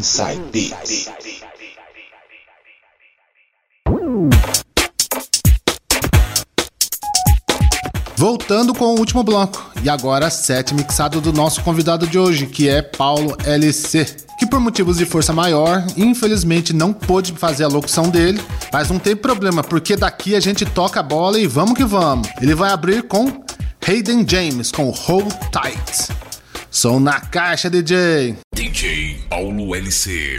Inside. Voltando com o último bloco, e agora set mixado do nosso convidado de hoje, que é Paulo LC, que por motivos de força maior, infelizmente não pôde fazer a locução dele, mas não tem problema, porque daqui a gente toca a bola e vamos que vamos. Ele vai abrir com Hayden James com Hold Tight. Som na caixa, DJ. DJ Paulo LC.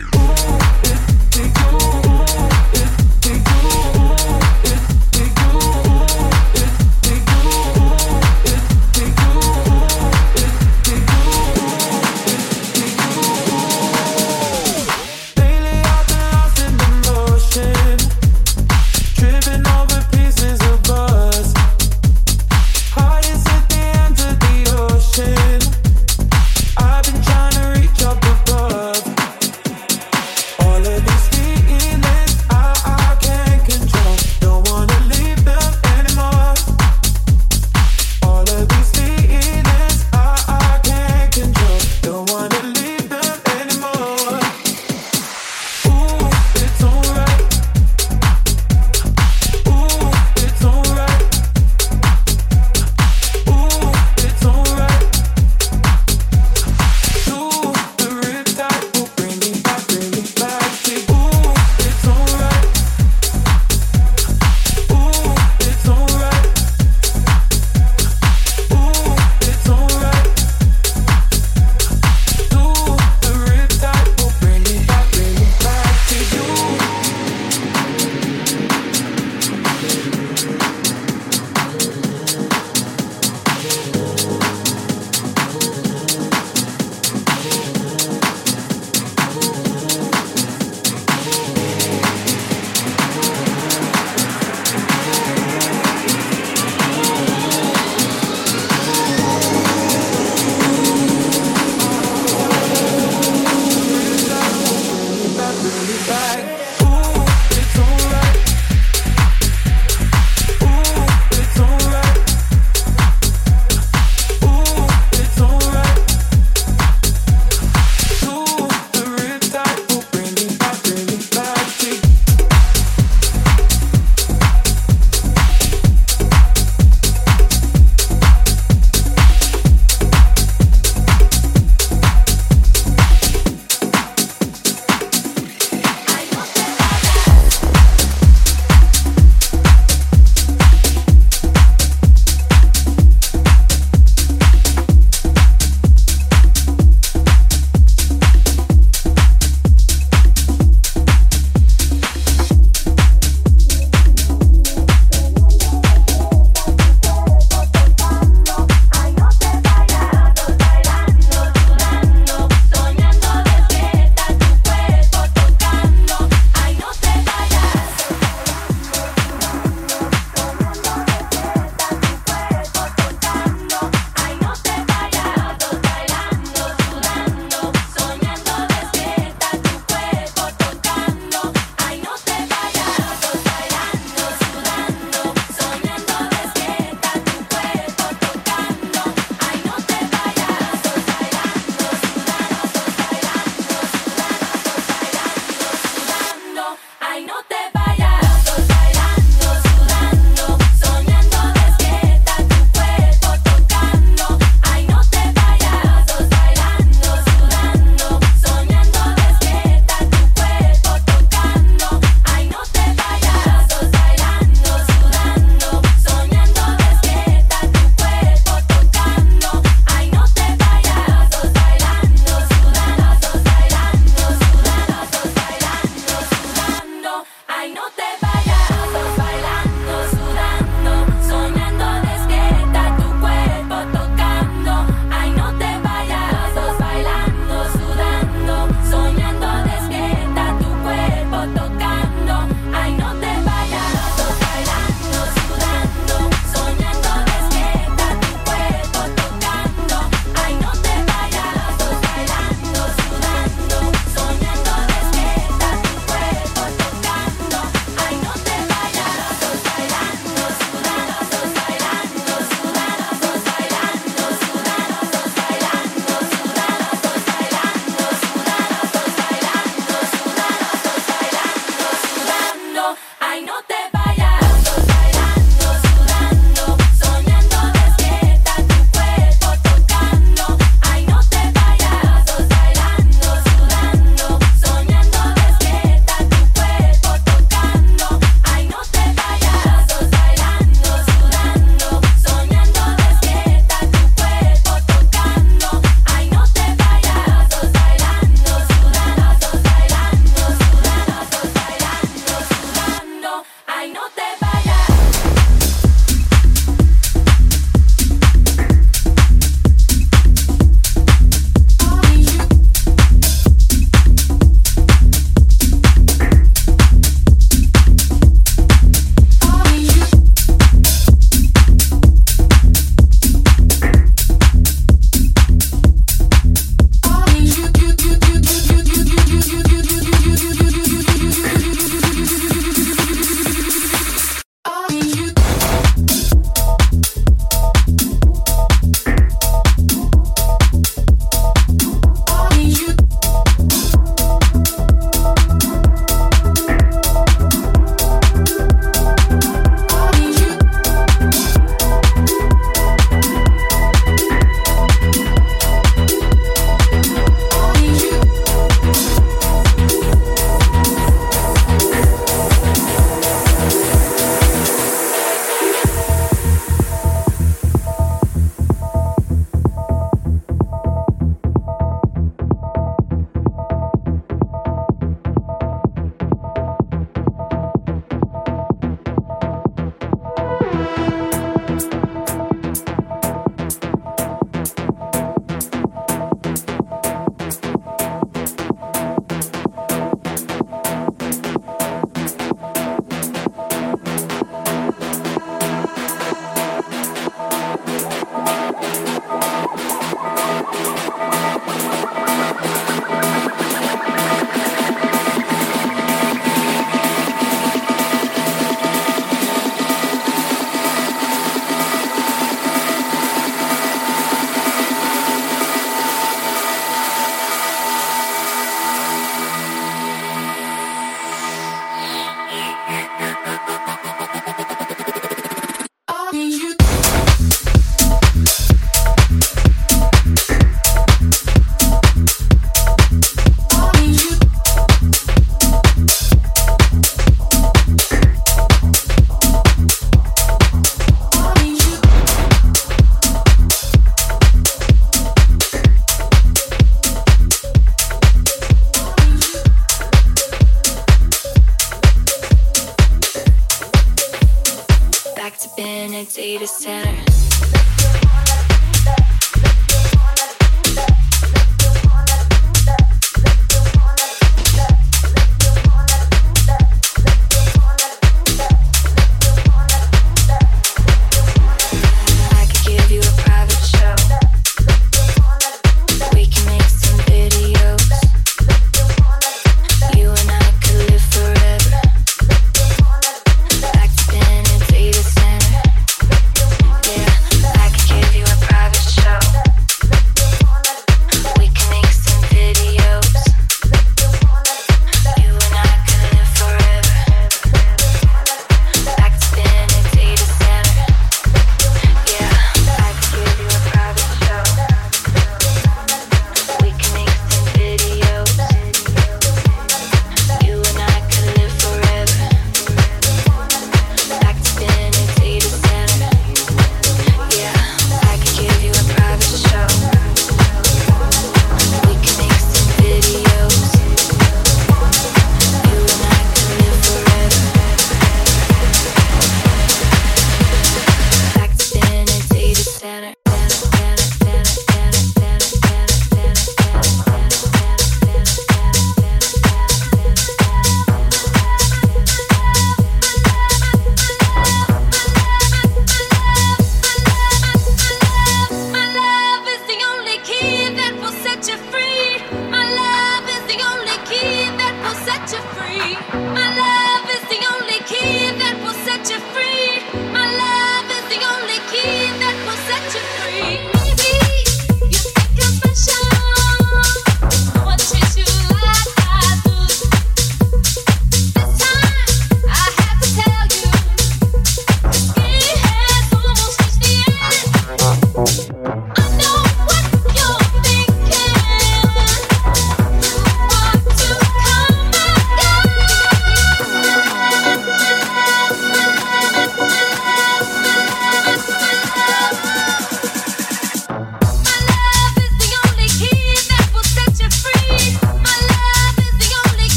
matters.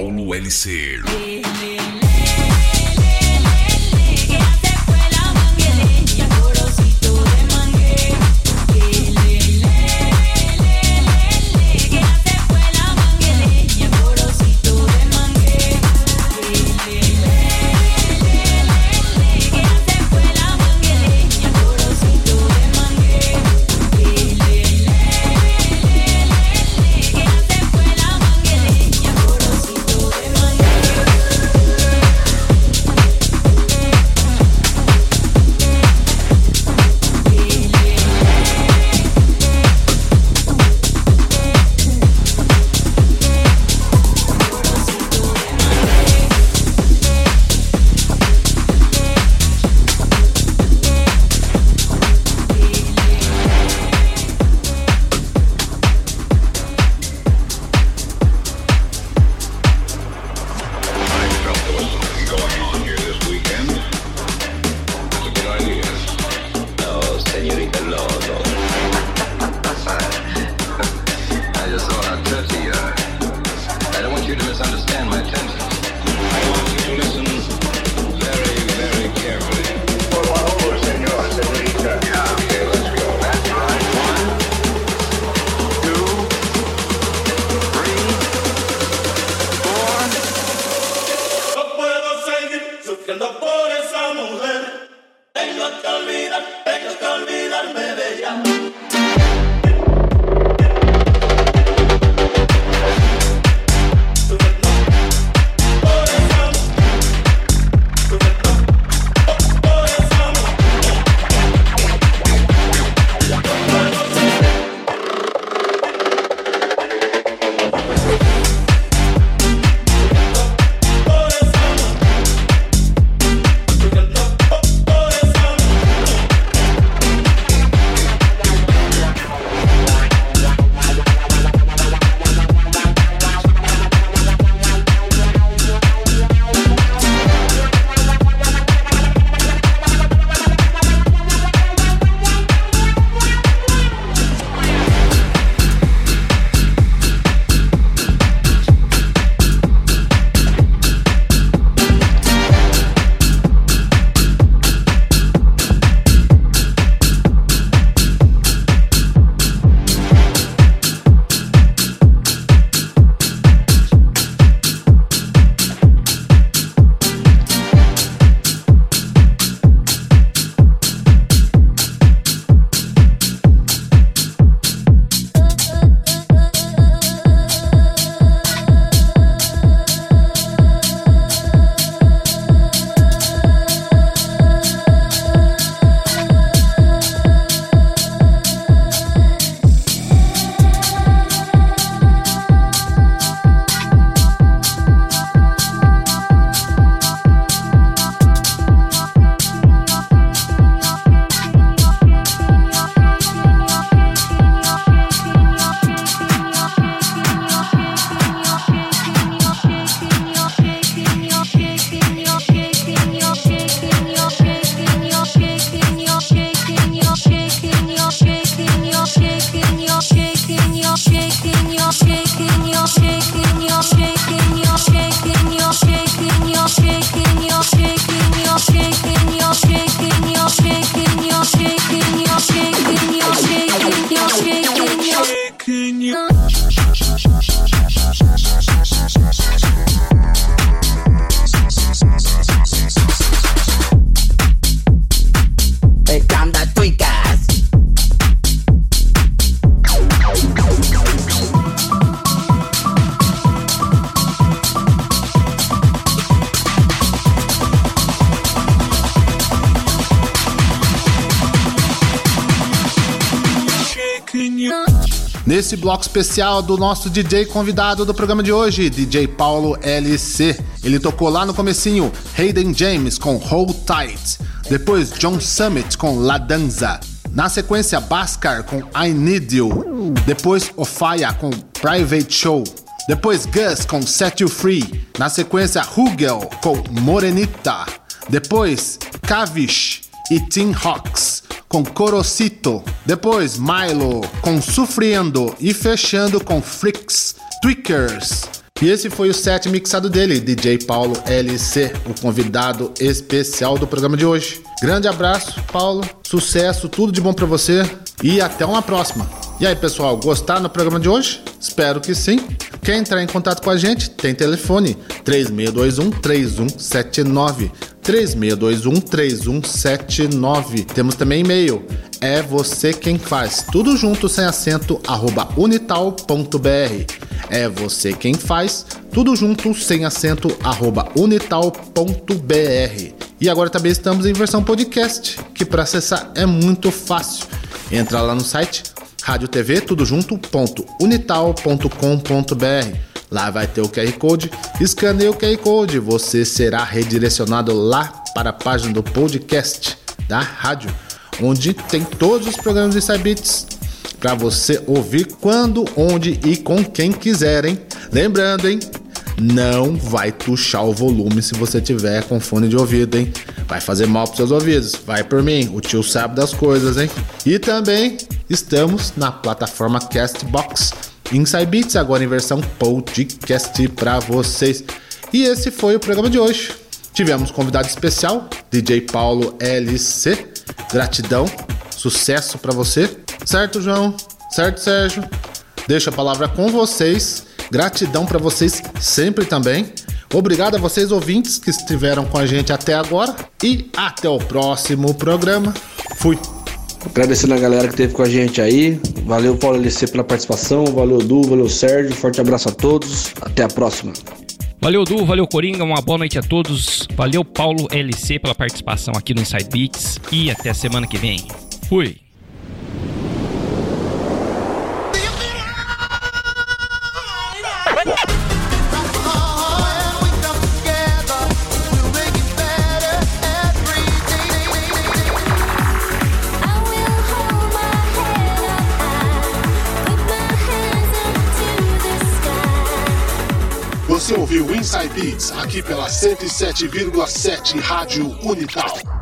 Paulo LC. Nesse bloco especial do nosso DJ convidado do programa de hoje, DJ Paulo LC. Ele tocou lá no comecinho Hayden James com Hold Tight. Depois, John Summit com La Danza. Na sequência, Bascar com I Need You. Depois, Ofaya com Private Show. Depois, Gus com Set You Free. Na sequência, Hugel com Morenita. Depois, Kavish e Tim Hawks com Corocito. Depois, Milo com Sufriendo. E fechando com Freaks, Tweakers. E esse foi o set mixado dele, DJ Paulo LC, o convidado especial do programa de hoje. Grande abraço, Paulo. Sucesso, tudo de bom para você e até uma próxima. E aí, pessoal, gostaram do programa de hoje? Espero que sim. Quer entrar em contato com a gente? Tem telefone 3621 3179. 3621 3179. Temos também e-mail. É você quem faz. Tudo junto sem acento arroba unital.br. É você quem faz. Tudo junto sem acento arroba unital.br. E agora também estamos em versão podcast, que para acessar é muito fácil. Entra lá no site rádio TV Lá vai ter o QR Code. Escaneie o QR Code, você será redirecionado lá para a página do podcast da rádio, onde tem todos os programas de Cybits para você ouvir quando, onde e com quem quiserem. Lembrando, hein? Não vai tuchar o volume se você tiver com fone de ouvido, hein? Vai fazer mal para seus ouvidos. Vai por mim, o tio sabe das coisas, hein? E também estamos na plataforma Castbox Inside Beats, agora em versão podcast para vocês. E esse foi o programa de hoje. Tivemos convidado especial, DJ Paulo LC. Gratidão, sucesso para você. Certo, João? Certo, Sérgio? Deixo a palavra com vocês. Gratidão para vocês sempre também. Obrigado a vocês ouvintes que estiveram com a gente até agora e até o próximo programa. Fui. Agradecendo a galera que esteve com a gente aí. Valeu, Paulo LC, pela participação. Valeu, Du. Valeu, Sérgio. Forte abraço a todos. Até a próxima. Valeu, Du, valeu, Coringa, uma boa noite a todos. Valeu, Paulo LC, pela participação aqui no Inside Beats. E até a semana que vem. Fui. Beats aqui pela 107,7 Rádio Unital.